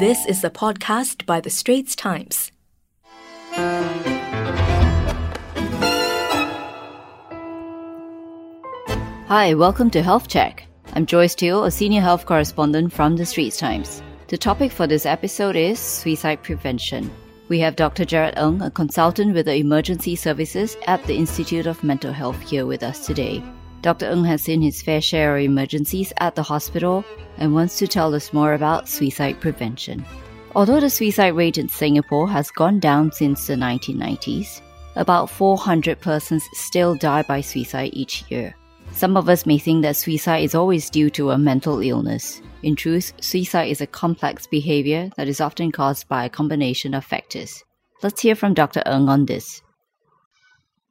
This is a podcast by The Straits Times. Hi, welcome to Health Check. I'm Joyce Teo, a senior health correspondent from The Straits Times. The topic for this episode is suicide prevention. We have Dr. Jared Ng, a consultant with the emergency services at the Institute of Mental Health, here with us today. Dr. Ng has seen his fair share of emergencies at the hospital and wants to tell us more about suicide prevention. Although the suicide rate in Singapore has gone down since the 1990s, about 400 persons still die by suicide each year. Some of us may think that suicide is always due to a mental illness. In truth, suicide is a complex behavior that is often caused by a combination of factors. Let's hear from Dr. Ng on this.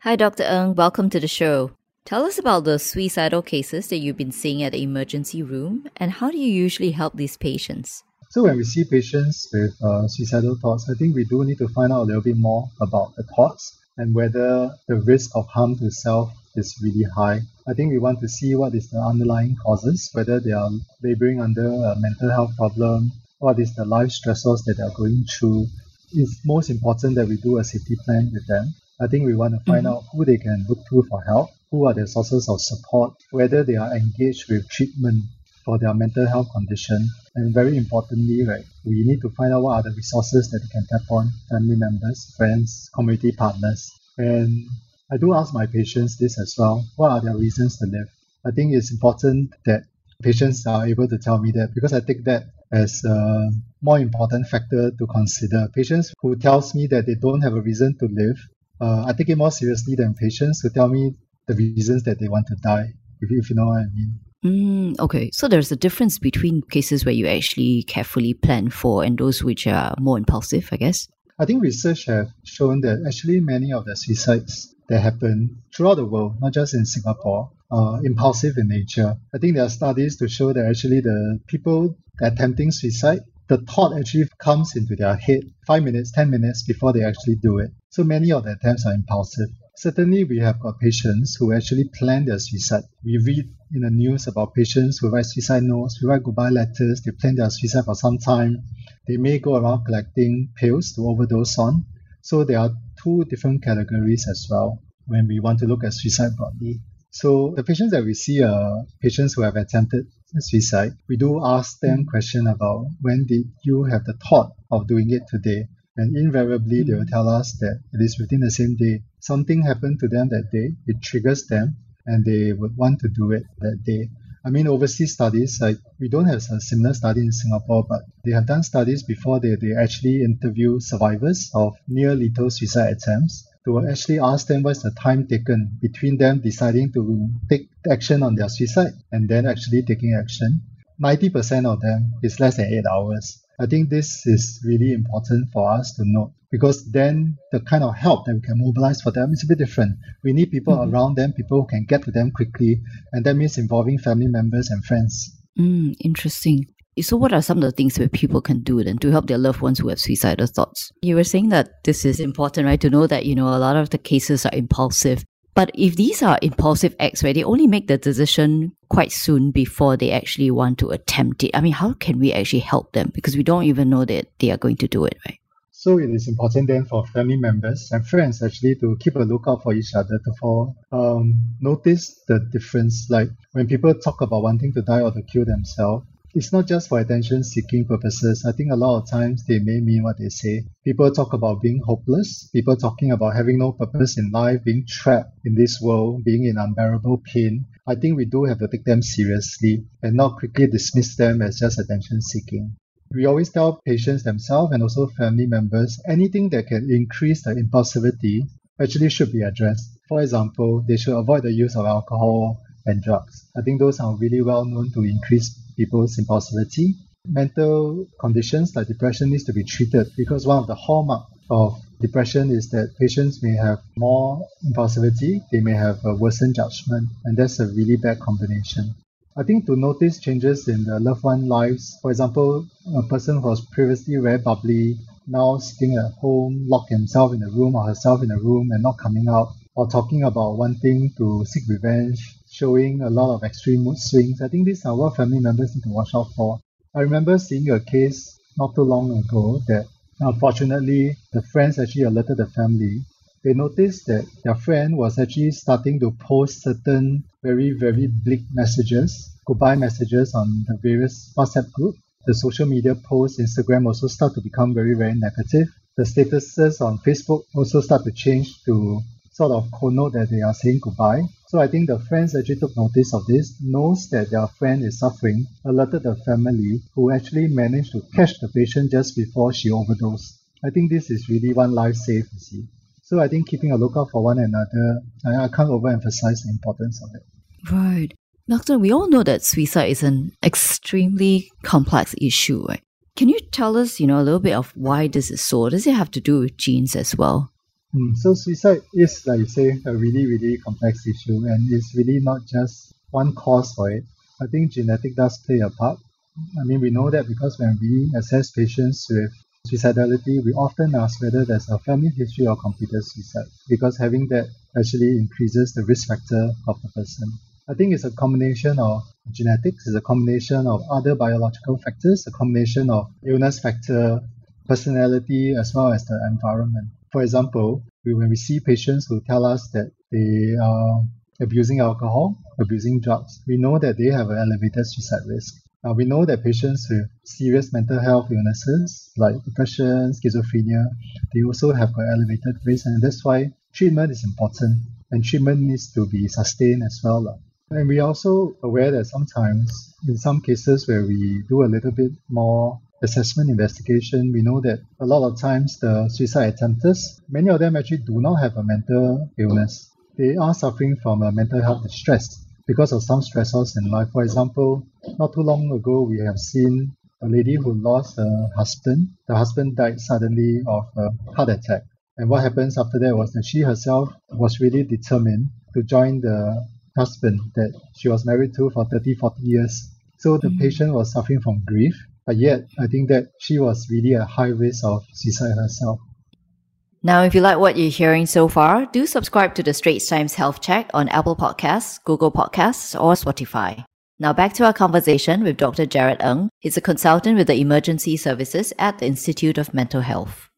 Hi, Dr. Ng. Welcome to the show. Tell us about the suicidal cases that you've been seeing at the emergency room and how do you usually help these patients? So, when we see patients with uh, suicidal thoughts, I think we do need to find out a little bit more about the thoughts and whether the risk of harm to self is really high. I think we want to see what is the underlying causes, whether they are laboring under a mental health problem, what is the life stressors that they are going through. It's most important that we do a safety plan with them. I think we want to find mm-hmm. out who they can look to for help, who are their sources of support, whether they are engaged with treatment for their mental health condition, and very importantly, right, we need to find out what are the resources that they can tap on, family members, friends, community partners. And I do ask my patients this as well. What are their reasons to live? I think it's important that patients are able to tell me that because I take that as a more important factor to consider. Patients who tells me that they don't have a reason to live, uh, I take it more seriously than patients who tell me the reasons that they want to die, if, if you know what I mean. Mm, okay, so there's a difference between cases where you actually carefully plan for and those which are more impulsive, I guess. I think research have shown that actually many of the suicides that happen throughout the world, not just in Singapore, are impulsive in nature. I think there are studies to show that actually the people attempting suicide, the thought actually comes into their head five minutes, 10 minutes before they actually do it. So many of the attempts are impulsive. Certainly, we have got patients who actually plan their suicide. We read in the news about patients who write suicide notes, who write goodbye letters, they plan their suicide for some time. They may go around collecting pills to overdose on. So there are two different categories as well when we want to look at suicide broadly. So the patients that we see are patients who have attempted suicide. We do ask them question about when did you have the thought of doing it today? And invariably they will mm. tell us that it is within the same day. Something happened to them that day, it triggers them and they would want to do it that day. I mean, overseas studies, like we don't have a similar study in Singapore, but they have done studies before they, they actually interview survivors of near lethal suicide attempts to actually ask them what's the time taken between them deciding to take action on their suicide and then actually taking action. 90% of them is less than eight hours. I think this is really important for us to note because then the kind of help that we can mobilize for them is a bit different. We need people mm-hmm. around them, people who can get to them quickly, and that means involving family members and friends. Mm, interesting. So, what are some of the things that people can do then to help their loved ones who have suicidal thoughts? You were saying that this is important, right? To know that, you know, a lot of the cases are impulsive. But if these are impulsive acts, right, they only make the decision quite soon before they actually want to attempt it. I mean, how can we actually help them? Because we don't even know that they are going to do it, right? So it is important then for family members and friends actually to keep a lookout for each other to for um, notice the difference. Like when people talk about wanting to die or to kill themselves, it's not just for attention seeking purposes. I think a lot of times they may mean what they say. People talk about being hopeless, people talking about having no purpose in life, being trapped in this world, being in unbearable pain. I think we do have to take them seriously and not quickly dismiss them as just attention seeking. We always tell patients themselves and also family members anything that can increase the impulsivity actually should be addressed. For example, they should avoid the use of alcohol and drugs. I think those are really well known to increase people's impulsivity. Mental conditions like depression needs to be treated because one of the hallmark of depression is that patients may have more impulsivity, they may have a worsened judgment, and that's a really bad combination. I think to notice changes in the loved one lives, for example, a person who was previously very bubbly, now sitting at home, locked himself in a room or herself in a room and not coming out, or talking about wanting to seek revenge, showing a lot of extreme mood swings. I think these are what family members need to watch out for. I remember seeing a case not too long ago that unfortunately the friends actually alerted the family. They noticed that their friend was actually starting to post certain very, very bleak messages, goodbye messages on the various WhatsApp group. The social media posts, Instagram also start to become very, very negative. The statuses on Facebook also start to change to sort of connote that they are saying goodbye. So I think the friends actually took notice of this, knows that their friend is suffering, alerted the family, who actually managed to catch the patient just before she overdosed. I think this is really one life saved, you see. So I think keeping a lookout for one another, I, I can't overemphasize the importance of it. Right. Doctor, we all know that suicide is an extremely complex issue, right? Can you tell us, you know, a little bit of why this is so? Does it have to do with genes as well? Mm, so suicide is, like you say, a really, really complex issue, and it's really not just one cause for it. I think genetic does play a part. I mean, we know that because when we assess patients with suicidality, we often ask whether there's a family history of completed suicide, because having that actually increases the risk factor of the person. I think it's a combination of genetics, it's a combination of other biological factors, a combination of illness factor, personality, as well as the environment. For example, we, when we see patients who tell us that they are abusing alcohol, abusing drugs, we know that they have an elevated suicide risk. Uh, we know that patients with serious mental health illnesses like depression, schizophrenia, they also have an elevated risk, and that's why treatment is important, and treatment needs to be sustained as well. And we are also aware that sometimes, in some cases where we do a little bit more assessment investigation, we know that a lot of times the suicide attempters, many of them actually do not have a mental illness. They are suffering from a mental health distress because of some stressors in life. For example, not too long ago, we have seen a lady who lost her husband. The husband died suddenly of a heart attack. And what happens after that was that she herself was really determined to join the husband that she was married to for 30, 40 years. So the mm. patient was suffering from grief but yet, I think that she was really at high risk of suicide herself. Now, if you like what you're hearing so far, do subscribe to the Straits Times Health Check on Apple Podcasts, Google Podcasts, or Spotify. Now back to our conversation with Dr. Jared Ng. He's a consultant with the emergency services at the Institute of Mental Health.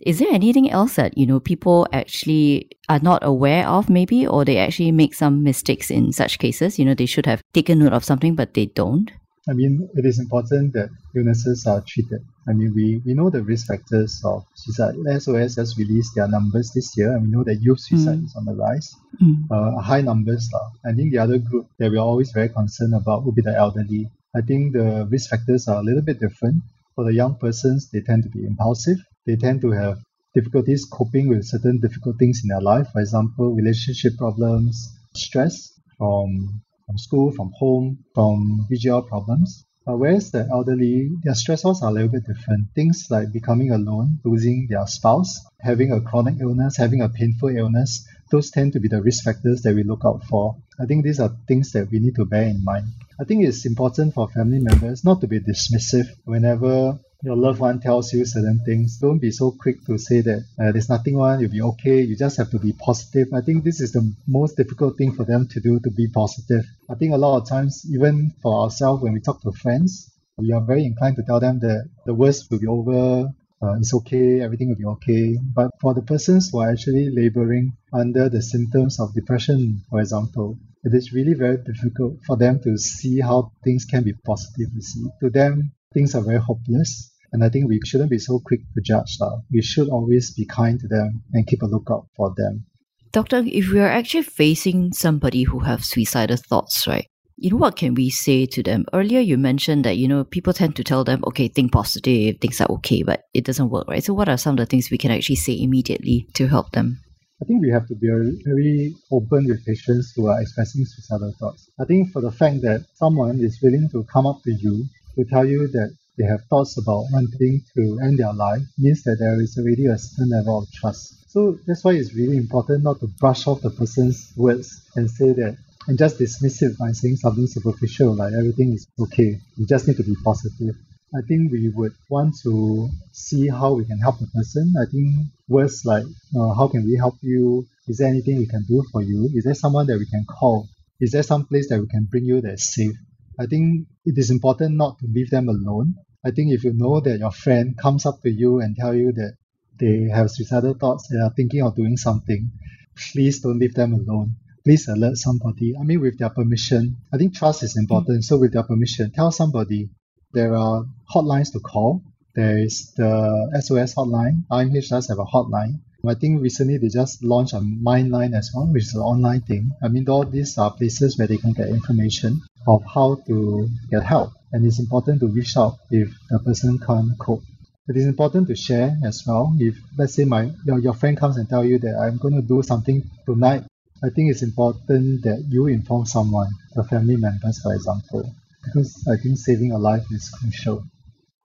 Is there anything else that, you know, people actually are not aware of maybe, or they actually make some mistakes in such cases? You know, they should have taken note of something, but they don't? I mean, it is important that illnesses are treated. I mean, we, we know the risk factors of suicide. SOS has released their numbers this year, and we know that youth suicide mm. is on the rise. Mm. Uh, high numbers. Uh, I think the other group that we're always very concerned about would be the elderly. I think the risk factors are a little bit different. For the young persons, they tend to be impulsive. They tend to have difficulties coping with certain difficult things in their life. For example, relationship problems, stress from from school, from home, from visual problems. Uh, whereas the elderly, their stressors are a little bit different. Things like becoming alone, losing their spouse, having a chronic illness, having a painful illness, those tend to be the risk factors that we look out for. I think these are things that we need to bear in mind. I think it's important for family members not to be dismissive whenever your loved one tells you certain things, don't be so quick to say that uh, there's nothing wrong, you'll be okay, you just have to be positive. I think this is the most difficult thing for them to do, to be positive. I think a lot of times, even for ourselves, when we talk to friends, we are very inclined to tell them that the worst will be over, uh, it's okay, everything will be okay. But for the persons who are actually laboring under the symptoms of depression, for example, it is really very difficult for them to see how things can be positive. You see, to them, things are very hopeless. And I think we shouldn't be so quick to judge. Uh. We should always be kind to them and keep a lookout for them. Doctor, if we are actually facing somebody who have suicidal thoughts, right? You know what can we say to them? Earlier you mentioned that, you know, people tend to tell them, okay, think positive, things are okay, but it doesn't work, right? So what are some of the things we can actually say immediately to help them? I think we have to be very open with patients who are expressing suicidal thoughts. I think for the fact that someone is willing to come up to you to tell you that they have thoughts about wanting to end their life means that there is already a certain level of trust. So that's why it's really important not to brush off the person's words and say that and just dismiss it by saying something superficial like everything is okay. You just need to be positive. I think we would want to see how we can help the person. I think words like, uh, how can we help you? Is there anything we can do for you? Is there someone that we can call? Is there some place that we can bring you that is safe? I think it is important not to leave them alone. I think if you know that your friend comes up to you and tell you that they have suicidal thoughts, they are thinking of doing something, please don't leave them alone. Please alert somebody. I mean, with their permission. I think trust is important. So, with their permission, tell somebody there are hotlines to call. There is the SOS hotline. IMH does have a hotline. I think recently they just launched a Mindline as well, which is an online thing. I mean, all these are places where they can get information of how to get help. And it's important to reach out if the person can't cope. It is important to share as well. If let's say my your, your friend comes and tell you that I'm going to do something tonight, I think it's important that you inform someone, the family members, for example, because I think saving a life is crucial.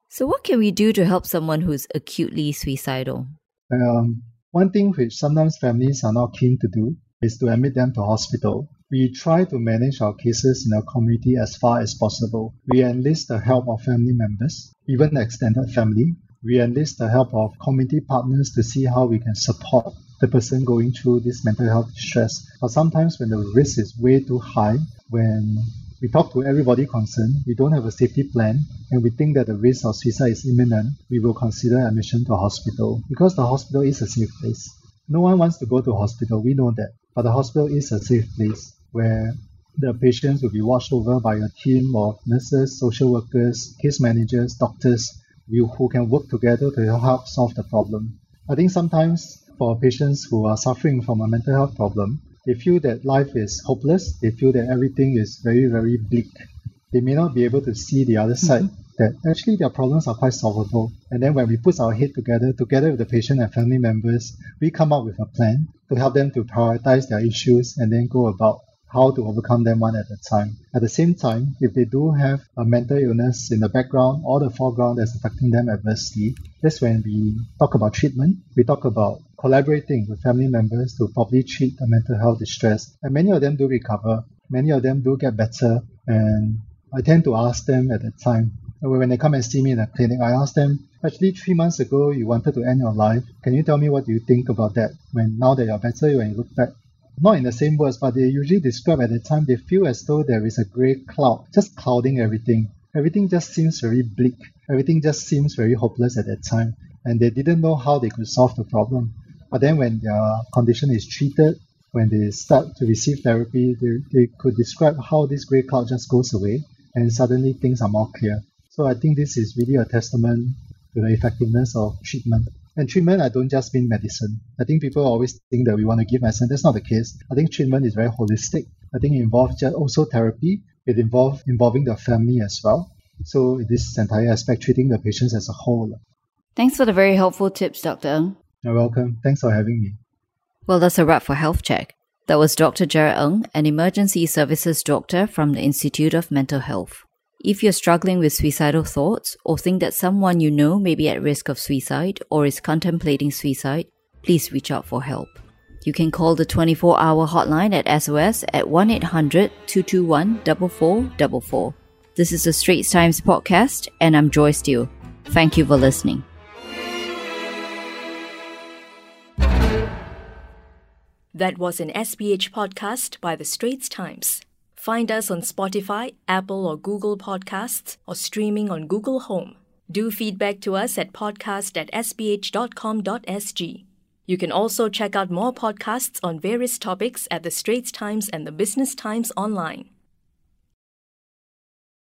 So, what can we do to help someone who's acutely suicidal? Um, one thing which sometimes families are not keen to do is to admit them to hospital. We try to manage our cases in our community as far as possible. We enlist the help of family members, even extended family. We enlist the help of community partners to see how we can support the person going through this mental health stress. But sometimes when the risk is way too high, when we talk to everybody concerned, we don't have a safety plan, and we think that the risk of suicide is imminent, we will consider admission to hospital because the hospital is a safe place. No one wants to go to hospital, we know that, but the hospital is a safe place where the patients will be watched over by a team of nurses, social workers, case managers, doctors, who can work together to help solve the problem. I think sometimes for patients who are suffering from a mental health problem, they feel that life is hopeless. They feel that everything is very, very bleak. They may not be able to see the other side, mm-hmm. that actually their problems are quite solvable. And then when we put our head together, together with the patient and family members, we come up with a plan to help them to prioritize their issues and then go about how to overcome them one at a time. At the same time, if they do have a mental illness in the background or the foreground that's affecting them adversely, that's when we talk about treatment. We talk about collaborating with family members to properly treat the mental health distress. And many of them do recover. Many of them do get better. And I tend to ask them at that time, when they come and see me in the clinic, I ask them, actually three months ago you wanted to end your life. Can you tell me what you think about that? When now that you're better, when you look back, not in the same words, but they usually describe at the time they feel as though there is a grey cloud just clouding everything. Everything just seems very bleak. Everything just seems very hopeless at that time. And they didn't know how they could solve the problem. But then when their condition is treated, when they start to receive therapy, they, they could describe how this grey cloud just goes away and suddenly things are more clear. So I think this is really a testament to the effectiveness of treatment. And treatment, I don't just mean medicine. I think people always think that we want to give medicine. That's not the case. I think treatment is very holistic. I think it involves just also therapy. It involves involving the family as well. So this entire aspect, treating the patients as a whole. Thanks for the very helpful tips, Doctor. You're welcome. Thanks for having me. Well, that's a wrap for Health Check. That was Dr. Jared Ng, an emergency services doctor from the Institute of Mental Health. If you're struggling with suicidal thoughts or think that someone you know may be at risk of suicide or is contemplating suicide, please reach out for help. You can call the 24 hour hotline at SOS at 1 800 221 4444. This is the Straits Times podcast, and I'm Joyce Teo. Thank you for listening. That was an SPH podcast by the Straits Times. Find us on Spotify, Apple or Google Podcasts, or streaming on Google Home. Do feedback to us at podcast at sph.com.sg. You can also check out more podcasts on various topics at the Straits Times and the Business Times online.